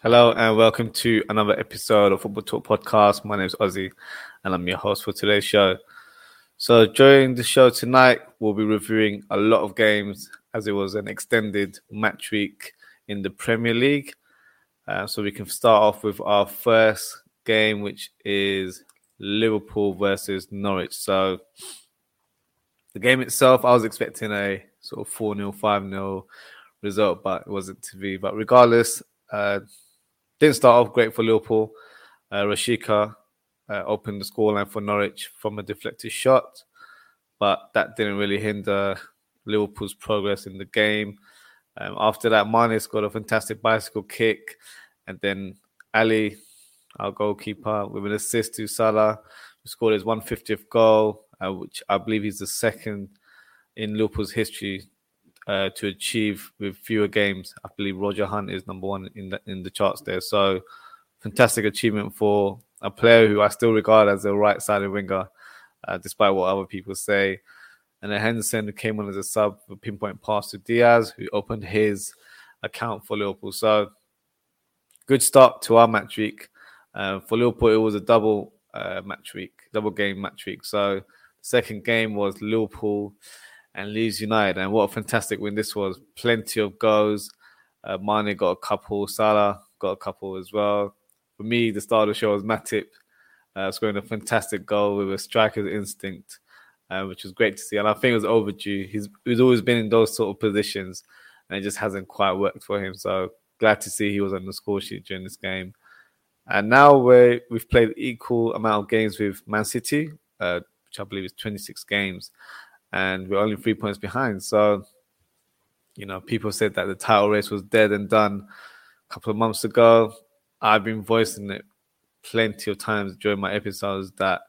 Hello and welcome to another episode of Football Talk Podcast. My name is Ozzy and I'm your host for today's show. So during the show tonight, we'll be reviewing a lot of games as it was an extended match week in the Premier League. Uh, so we can start off with our first game, which is Liverpool versus Norwich. So the game itself, I was expecting a sort of 4 0, 5 0 result, but it wasn't to be. But regardless, uh, didn't start off great for Liverpool. Uh, Rashica uh, opened the scoreline for Norwich from a deflected shot, but that didn't really hinder Liverpool's progress in the game. Um, after that, Mane scored a fantastic bicycle kick, and then Ali, our goalkeeper, with an assist to Salah, who scored his 150th goal, uh, which I believe he's the second in Liverpool's history uh, to achieve with fewer games. I believe Roger Hunt is number one in the in the charts there. So fantastic achievement for a player who I still regard as a right-sided winger, uh, despite what other people say. And then Henderson came on as a sub for pinpoint pass to Diaz, who opened his account for Liverpool. So good start to our match week. Uh, for Liverpool, it was a double uh, match week, double game match week. So second game was Liverpool and Leeds United. And what a fantastic win this was. Plenty of goals. Uh, Mane got a couple. Salah got a couple as well. For me, the star of the show was Matip uh, scoring a fantastic goal with a striker's instinct, uh, which was great to see. And I think it was overdue. He's, he's always been in those sort of positions, and it just hasn't quite worked for him. So glad to see he was on the score sheet during this game. And now we we've played equal amount of games with Man City, uh, which I believe is 26 games and we're only three points behind. So, you know, people said that the title race was dead and done a couple of months ago. I've been voicing it plenty of times during my episodes that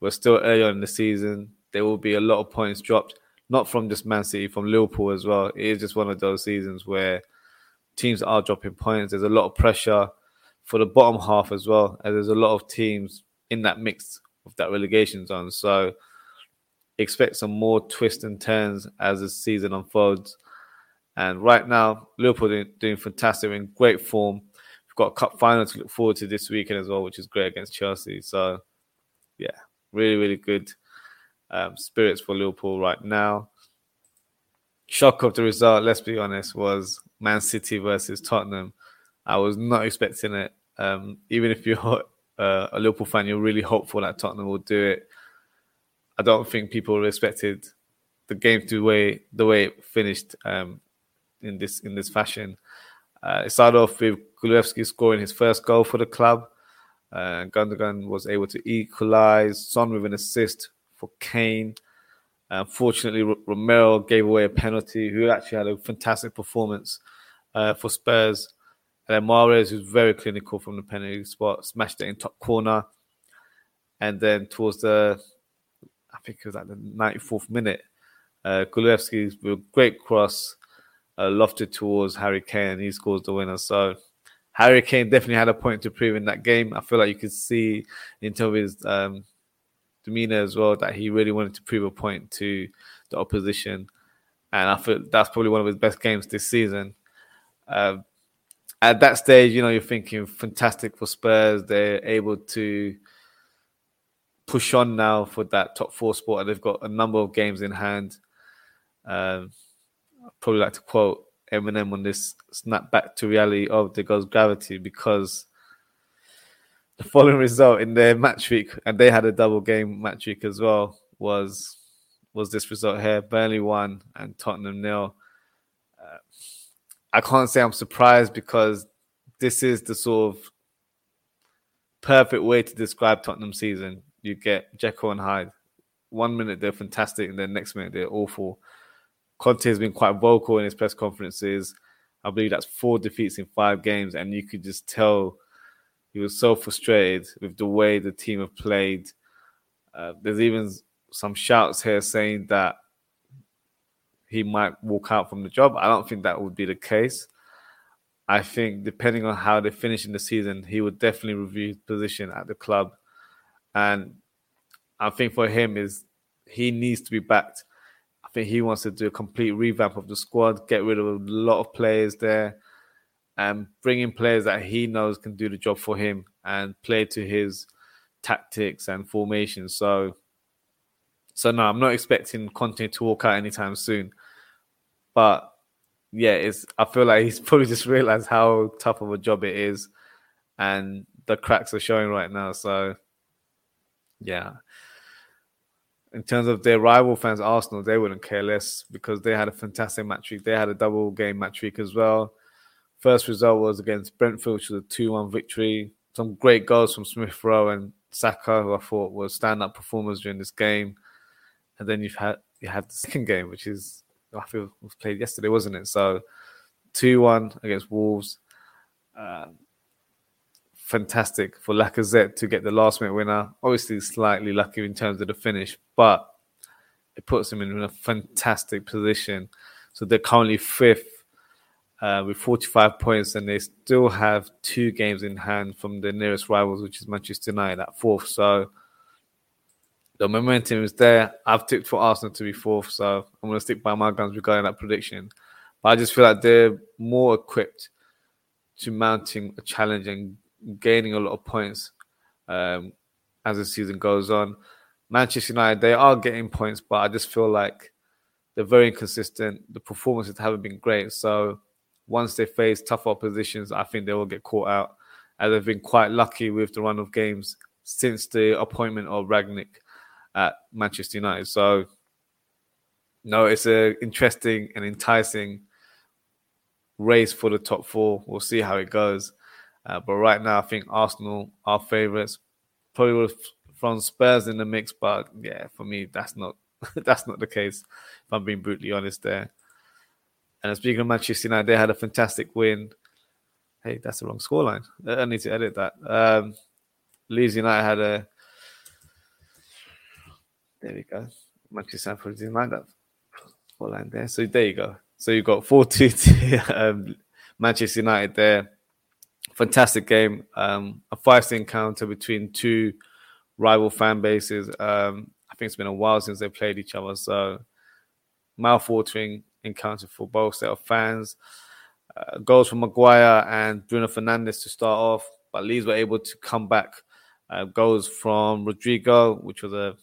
we're still early on in the season. There will be a lot of points dropped, not from just Man City, from Liverpool as well. It is just one of those seasons where teams are dropping points. There's a lot of pressure for the bottom half as well, and there's a lot of teams in that mix of that relegation zone. So expect some more twists and turns as the season unfolds. And right now, Liverpool doing, fantastic, in great form. We've got a cup final to look forward to this weekend as well, which is great against Chelsea. So, yeah, really, really good um, spirits for Liverpool right now. Shock of the result, let's be honest, was Man City versus Tottenham. I was not expecting it. Um, even if you're uh, a Liverpool fan, you're really hopeful that Tottenham will do it I don't think people respected the game to the way the way it finished um, in this in this fashion. Uh, it started off with Kulusevski scoring his first goal for the club. Uh, Gundogan was able to equalize. Son with an assist for Kane. Unfortunately, uh, Romero gave away a penalty. Who actually had a fantastic performance uh, for Spurs. And then Mahrez, who's very clinical from the penalty spot, smashed it in top corner. And then towards the I think it was at the 94th minute. Uh, with a great cross, uh, lofted towards Harry Kane, and he scores the winner. So Harry Kane definitely had a point to prove in that game. I feel like you could see in terms of his um, demeanor as well that he really wanted to prove a point to the opposition, and I feel that's probably one of his best games this season. Uh, at that stage, you know, you're thinking fantastic for Spurs. They're able to push on now for that top four spot, and they've got a number of games in hand. Um, probably like to quote Eminem on this snap back to reality of the goes gravity because the following result in their match week, and they had a double game match week as well, was was this result here: Burnley won and Tottenham nil. Uh, I can't say I'm surprised because this is the sort of perfect way to describe Tottenham season you get Jekyll and Hyde. One minute they're fantastic, and then next minute they're awful. Conte has been quite vocal in his press conferences. I believe that's four defeats in five games, and you could just tell he was so frustrated with the way the team have played. Uh, there's even some shouts here saying that he might walk out from the job. I don't think that would be the case. I think depending on how they finish in the season, he would definitely review his position at the club. And I think for him is he needs to be backed. I think he wants to do a complete revamp of the squad, get rid of a lot of players there, um, and bringing players that he knows can do the job for him and play to his tactics and formation. So, so no, I'm not expecting Conte to walk out anytime soon. But yeah, it's I feel like he's probably just realized how tough of a job it is, and the cracks are showing right now. So, yeah. In terms of their rival fans, Arsenal, they wouldn't care less because they had a fantastic match week. They had a double game match week as well. First result was against Brentford, which was a 2 1 victory. Some great goals from Smith Rowe and Saka, who I thought were stand up performers during this game. And then you've had you had the second game, which is I feel was played yesterday, wasn't it? So two one against Wolves. Um, fantastic for Lacazette to get the last minute winner. Obviously, slightly lucky in terms of the finish, but it puts him in a fantastic position. So they're currently fifth uh, with 45 points, and they still have two games in hand from their nearest rivals, which is Manchester United at fourth. So the momentum is there. I've tipped for Arsenal to be fourth, so I'm going to stick by my guns regarding that prediction. But I just feel like they're more equipped to mounting a challenge and gaining a lot of points um, as the season goes on. Manchester United, they are getting points, but I just feel like they're very inconsistent. The performances haven't been great. So once they face tough oppositions, I think they will get caught out. And they've been quite lucky with the run of games since the appointment of Rangnick at Manchester United. So, no, it's an interesting and enticing race for the top four. We'll see how it goes. Uh, but right now, I think Arsenal are favourites. Probably with from Spurs in the mix, but yeah, for me, that's not that's not the case. If I'm being brutally honest, there. And speaking of Manchester United, they had a fantastic win. Hey, that's the wrong scoreline. I need to edit that. Um, Leeds United had a. There we go. Manchester United didn't that scoreline there. So there you go. So you've got 4 2 to um, Manchester United there. Fantastic game. Um, a feisty encounter between two rival fan bases. Um, I think it's been a while since they played each other. So mouth-watering encounter for both set of fans. Uh, goals from Maguire and Bruno Fernandes to start off, but Leeds were able to come back. Uh, goals from Rodrigo, which was a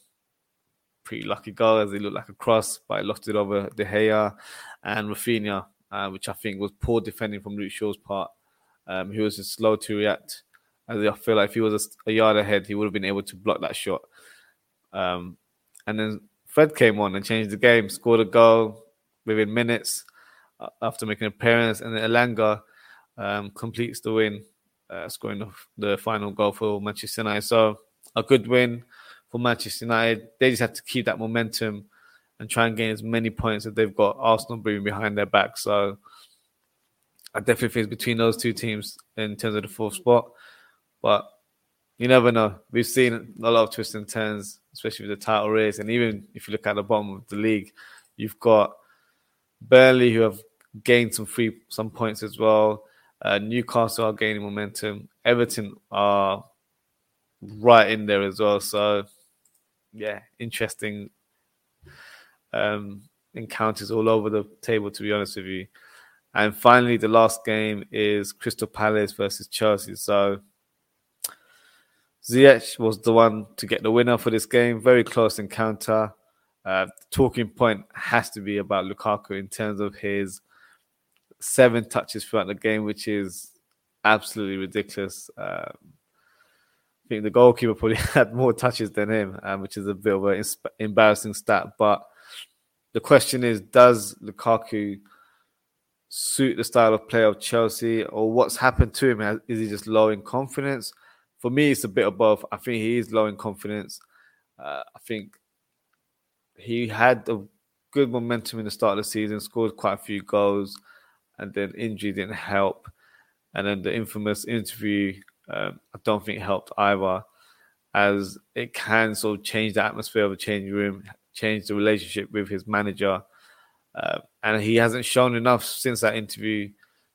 pretty lucky goal as it looked like a cross, but it lost it over De Gea and Raphinha, uh, which I think was poor defending from Luke Shaw's part. Um, he was just slow to react. I feel like if he was a, a, yard ahead, he would have been able to block that shot. Um, and then Fred came on and changed the game, scored a goal, within minutes uh, after making an appearance, and then Elanga um, completes the win, uh, scoring the, the, final goal for Manchester United. So a good win for Manchester United. They just have to keep that momentum and try and gain as many points as they've got Arsenal breathing behind their back. So I definitely think it's between those two teams in terms of the fourth spot. But you never know. We've seen a lot of twists and turns, especially with the title race. And even if you look at the bottom of the league, you've got Burnley, who have gained some free some points as well. Uh, Newcastle are gaining momentum. Everton are right in there as well. So, yeah, interesting um, encounters all over the table, to be honest with you. And finally, the last game is Crystal Palace versus Chelsea. So, Ziyech was the one to get the winner for this game. Very close encounter. Uh, talking point has to be about Lukaku in terms of his seven touches throughout the game, which is absolutely ridiculous. Um, I think the goalkeeper probably had more touches than him, um, which is a bit of an embarrassing stat. But the question is, does Lukaku suit the style of play of Chelsea, or what's happened to him? Is he just low in confidence? For me, it's a bit of both. I think he is low in confidence. Uh, I think he had a good momentum in the start of the season, scored quite a few goals, and then injury didn't help. And then the infamous interview, um, I don't think helped either, as it can sort of change the atmosphere of a changing room, change the relationship with his manager. Uh, and he hasn't shown enough since that interview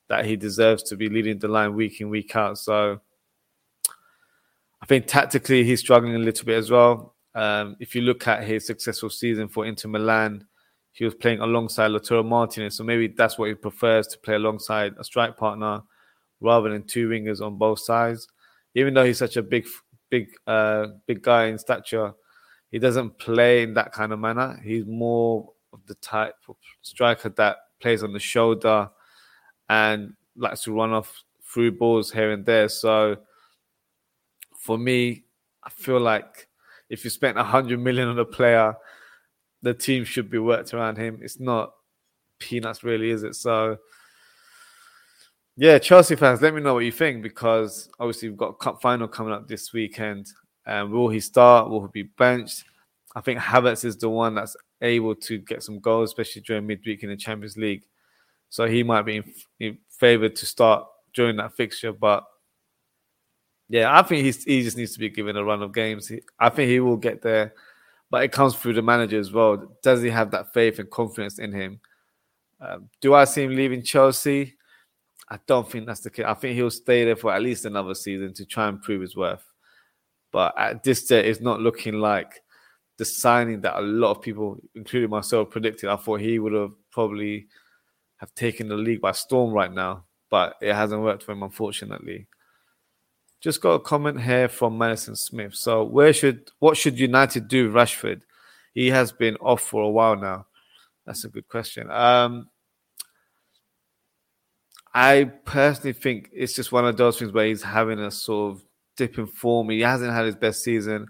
that he deserves to be leading the line week in, week out. So I think tactically he's struggling a little bit as well. Um, if you look at his successful season for Inter Milan, he was playing alongside Lautaro Martinez, so maybe that's what he prefers to play alongside a strike partner rather than two wingers on both sides. Even though he's such a big, big, uh, big guy in stature, he doesn't play in that kind of manner. He's more of the type of striker that plays on the shoulder and likes to run off through balls here and there. So for me, I feel like if you spent a hundred million on a player, the team should be worked around him. It's not peanuts, really, is it? So yeah, Chelsea fans, let me know what you think because obviously we've got cup final coming up this weekend. And will he start? Will he be benched? I think Havertz is the one that's able to get some goals, especially during midweek in the Champions League. So he might be in, in favoured to start during that fixture. But yeah, I think he's, he just needs to be given a run of games. He, I think he will get there, but it comes through the manager as well. Does he have that faith and confidence in him? Um, do I see him leaving Chelsea? I don't think that's the case. I think he'll stay there for at least another season to try and prove his worth. But at this stage, it's not looking like the signing that a lot of people, including myself, predicted. I thought he would have probably have taken the league by storm right now, but it hasn't worked for him, unfortunately. Just got a comment here from Madison Smith. So, where should what should United do, Rashford? He has been off for a while now. That's a good question. Um, I personally think it's just one of those things where he's having a sort of dip in form. He hasn't had his best season,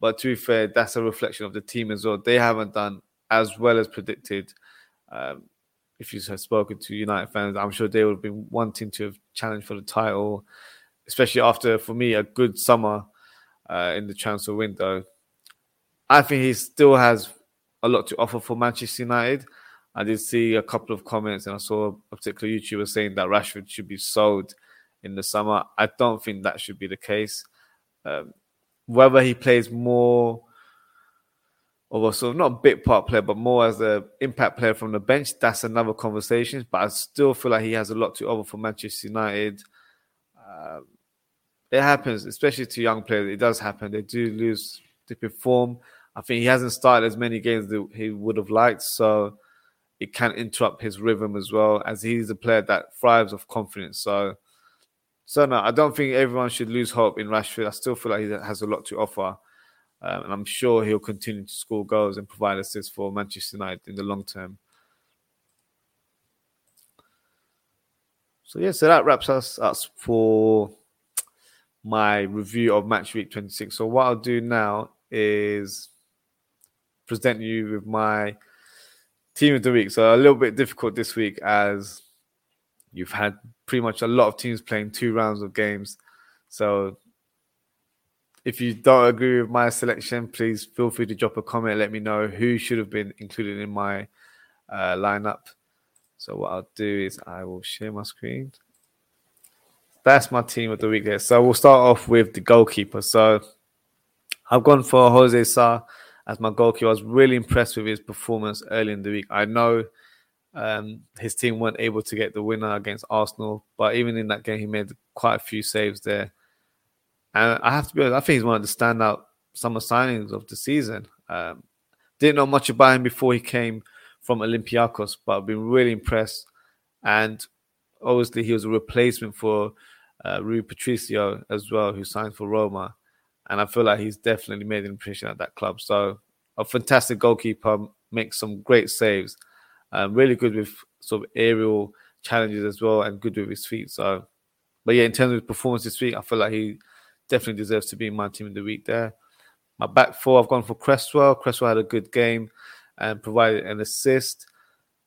but to be fair, that's a reflection of the team as well. They haven't done as well as predicted. Um, if you have spoken to United fans, I'm sure they would have been wanting to have challenged for the title, especially after, for me, a good summer uh, in the transfer window. I think he still has a lot to offer for Manchester United. I did see a couple of comments, and I saw a particular YouTuber saying that Rashford should be sold in the summer. I don't think that should be the case. Um, whether he plays more of a sort of not a bit part player, but more as an impact player from the bench, that's another conversation. But I still feel like he has a lot to offer for Manchester United. Um, it happens, especially to young players. It does happen. They do lose dip perform. I think he hasn't started as many games that he would have liked. So it can interrupt his rhythm as well, as he's a player that thrives off confidence. So, so no, I don't think everyone should lose hope in Rashford. I still feel like he has a lot to offer, um, and I'm sure he'll continue to score goals and provide assists for Manchester United in the long term. So yeah, so that wraps us up for my review of match week 26. So what I'll do now is present you with my team of the week. So a little bit difficult this week as you've had pretty much a lot of teams playing two rounds of games. So if you don't agree with my selection, please feel free to drop a comment. Let me know who should have been included in my uh, lineup. So what I'll do is I will share my screen. That's my team of the week there. So we'll start off with the goalkeeper. So I've gone for Jose Sa as my goalkeeper. I was really impressed with his performance early in the week. I know um, his team weren't able to get the winner against Arsenal, but even in that game, he made quite a few saves there. And I have to be honest, I think he's one of the standout summer signings of the season. Um, didn't know much about him before he came from Olympiacos, but I've been really impressed. And obviously, he was a replacement for uh, Rui Patricio as well, who signed for Roma and I feel like he's definitely made an impression at that club. So a fantastic goalkeeper, makes some great saves, um, really good with sort of aerial challenges as well, and good with his feet. So, but yeah, in terms of performance this week, I feel like he definitely deserves to be in my team of the week there. My back four, I've gone for Cresswell. Cresswell had a good game and provided an assist.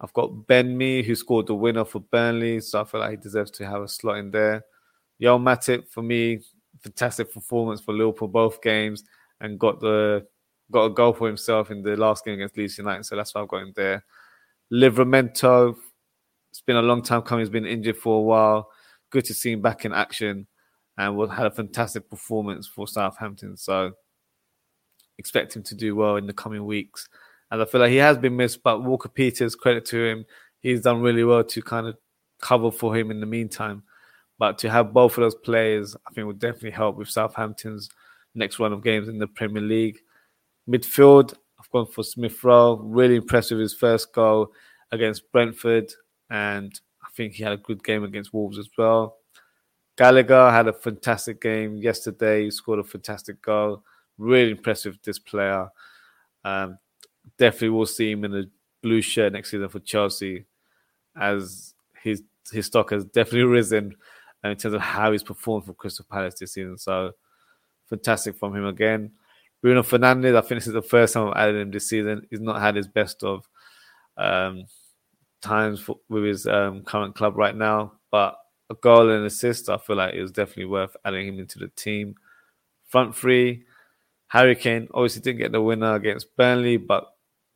I've got Ben Mee, who scored the winner for Burnley, so I feel like he deserves to have a slot in there. Joel Matip, for me, fantastic performance for Liverpool both games and got the got a goal for himself in the last game against Leeds United. So that's why I've got him there. Livramento, it's been a long time coming. He's been injured for a while. Good to see him back in action and we had a fantastic performance for Southampton. So expect him to do well in the coming weeks. And I feel like he has been missed, but Walker Peters, credit to him, he's done really well to kind of cover for him in the meantime. But to have both of those players, I think would definitely help with Southampton's next run of games in the Premier League. Midfield, gone for Smith Rowe. Really impressed with his first goal against Brentford, and I think he had a good game against Wolves as well. Gallagher had a fantastic game yesterday. He scored a fantastic goal. Really impressive this player. Um, definitely will see him in a blue shirt next season for Chelsea, as his his stock has definitely risen in terms of how he's performed for Crystal Palace this season. So fantastic from him again. Bruno Fernandes, I think this is the first time I've added him this season. He's not had his best of um, times for, with his um, current club right now, but a goal and assist, I feel like it was definitely worth adding him into the team. Front three, Harry Kane obviously didn't get the winner against Burnley, but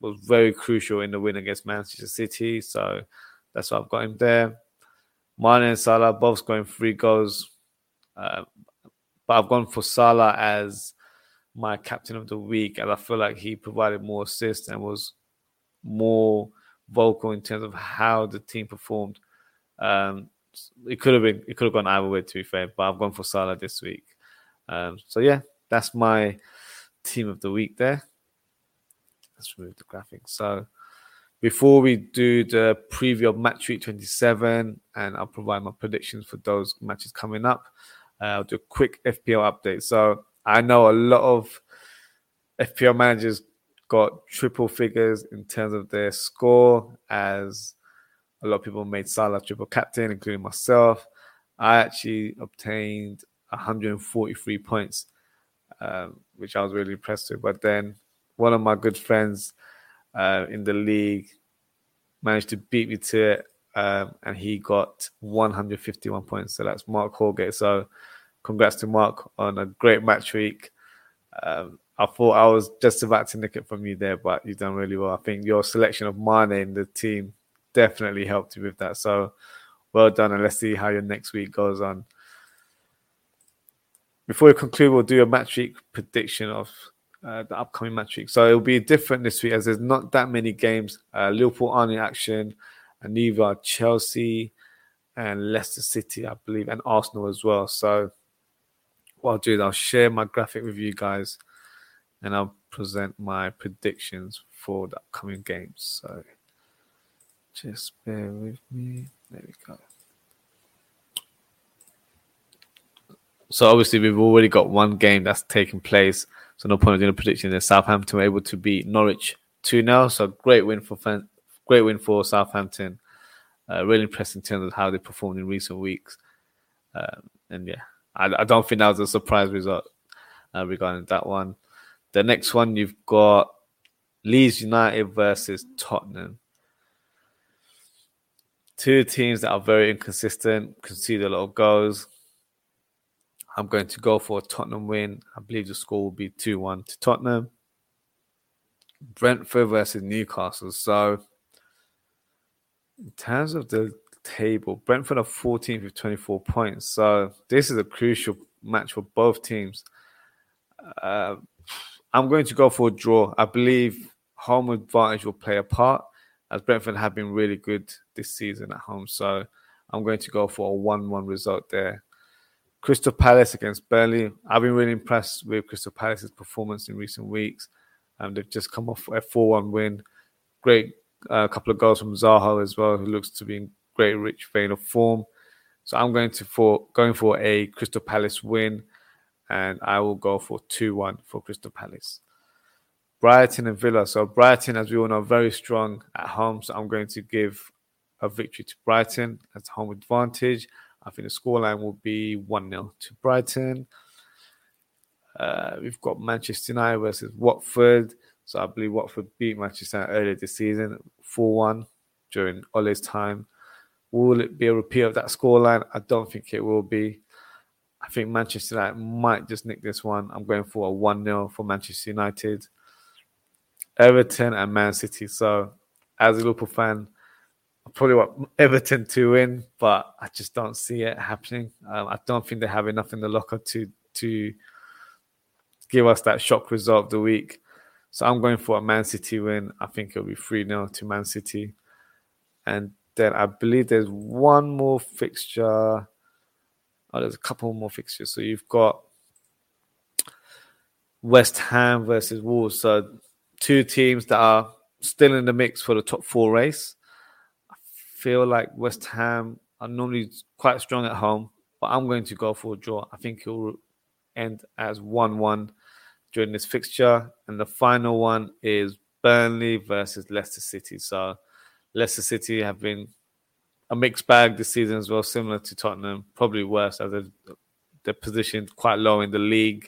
was very crucial in the win against Manchester City. So that's why I've got him there. Mane and Salah both scoring three goals. Uh, but I've gone for Salah as my captain of the week, and I feel like he provided more assists and was more vocal in terms of how the team performed. Um, it could have been, it could have gone either way, to be fair, but I've gone for Salah this week. Um, so yeah, that's my team of the week there. Let's remove the graphics. So before we do the preview of match week 27, and I'll provide my predictions for those matches coming up, uh, I'll do a quick FPL update. So I know a lot of FPL managers got triple figures in terms of their score, as a lot of people made Salah triple captain, including myself. I actually obtained 143 points, um, which I was really impressed with. But then one of my good friends uh, in the league managed to beat me to it, um, and he got 151 points. So that's Mark Holgate. So congrats to Mark on a great match week. Um, I thought I was just about to nick it from you there, but you've done really well. I think your selection of Mane in the team definitely helped you with that. So well done, and let's see how your next week goes on. Before we conclude, we'll do a match week prediction of uh, the upcoming match week. So it'll be different this week as there's not that many games. Uh, Liverpool aren't in action, and neither Chelsea and Leicester City, I believe, and Arsenal as well. So what I'll do is I'll share my graphic with you guys, and I'll present my predictions for the upcoming games. So just bear with me. There we go. So obviously we've already got one game that's taken place so no point in doing a prediction that Southampton were able to beat Norwich 2 0. So great win for great win for Southampton. Uh, really impressed in terms of how they performed in recent weeks. Um, and yeah, I, I, don't think that was a surprise result uh, regarding that one. The next one you've got Leeds United versus Tottenham. Two teams that are very inconsistent, concede a lot of goals. I'm going to go for a Tottenham win. I believe the score will be 2 1 to Tottenham. Brentford versus Newcastle. So, in terms of the table, Brentford are 14th with 24 points. So, this is a crucial match for both teams. Uh, I'm going to go for a draw. I believe home advantage will play a part, as Brentford have been really good this season at home. So, I'm going to go for a 1 1 result there. Crystal Palace against Burnley. I've been really impressed with Crystal Palace's performance in recent weeks. Um, they've just come off a 4 1 win. Great uh, couple of goals from Zaha as well, who looks to be in great, rich vein of form. So I'm going to for going for a Crystal Palace win, and I will go for 2 1 for Crystal Palace. Brighton and Villa. So Brighton, as we all know, very strong at home. So I'm going to give a victory to Brighton as home advantage. I think the scoreline will be 1 0 to Brighton. Uh, we've got Manchester United versus Watford. So I believe Watford beat Manchester United earlier this season 4 1 during Ole's time. Will it be a repeat of that scoreline? I don't think it will be. I think Manchester United might just nick this one. I'm going for a 1 0 for Manchester United. Everton and Man City. So, as a Liverpool fan, I probably want Everton to win, but I just don't see it happening. Um, I don't think they have enough in the locker to to give us that shock result of the week. So I'm going for a Man City win. I think it'll be 3 0 to Man City. And then I believe there's one more fixture. Oh, there's a couple more fixtures. So you've got West Ham versus Wolves. So two teams that are still in the mix for the top four race I feel like West Ham are normally quite strong at home, but I'm going to go for a draw. I think it will end as 1 1 during this fixture. And the final one is Burnley versus Leicester City. So Leicester City have been a mixed bag this season as well, similar to Tottenham, probably worse as they're, they're positioned quite low in the league.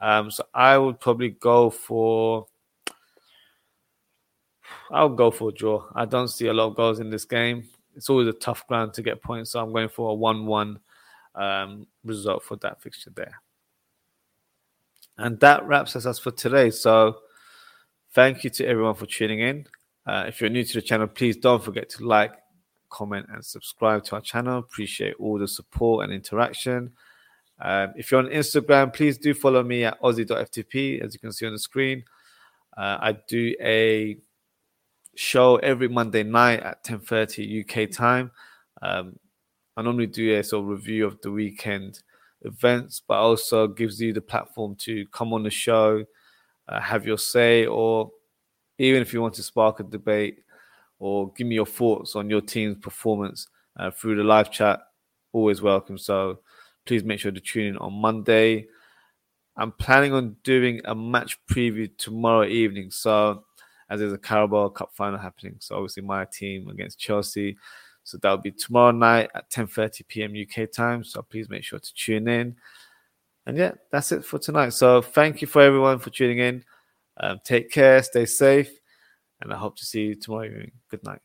Um, so I would probably go for. I'll go for a draw. I don't see a lot of goals in this game. It's always a tough ground to get points, so I'm going for a one-one um, result for that fixture there. And that wraps us up for today. So thank you to everyone for tuning in. Uh, if you're new to the channel, please don't forget to like, comment, and subscribe to our channel. Appreciate all the support and interaction. Um, if you're on Instagram, please do follow me at aussie.ftp, as you can see on the screen. Uh, I do a show every Monday night at 10.30 UK time. Um, I normally do a sort of review of the weekend events, but also gives you the platform to come on the show, uh, have your say, or even if you want to spark a debate or give me your thoughts on your team's performance uh, through the live chat, always welcome. So please make sure to tune in on Monday. I'm planning on doing a match preview tomorrow evening. So as there's a Carabao Cup final happening. So obviously my team against Chelsea. So that'll be tomorrow night at 10:30 p.m. UK time. So please make sure to tune in. And yeah, that's it for tonight. So thank you for everyone for tuning in. Um, take care, stay safe, and I hope to see you tomorrow evening. Good night.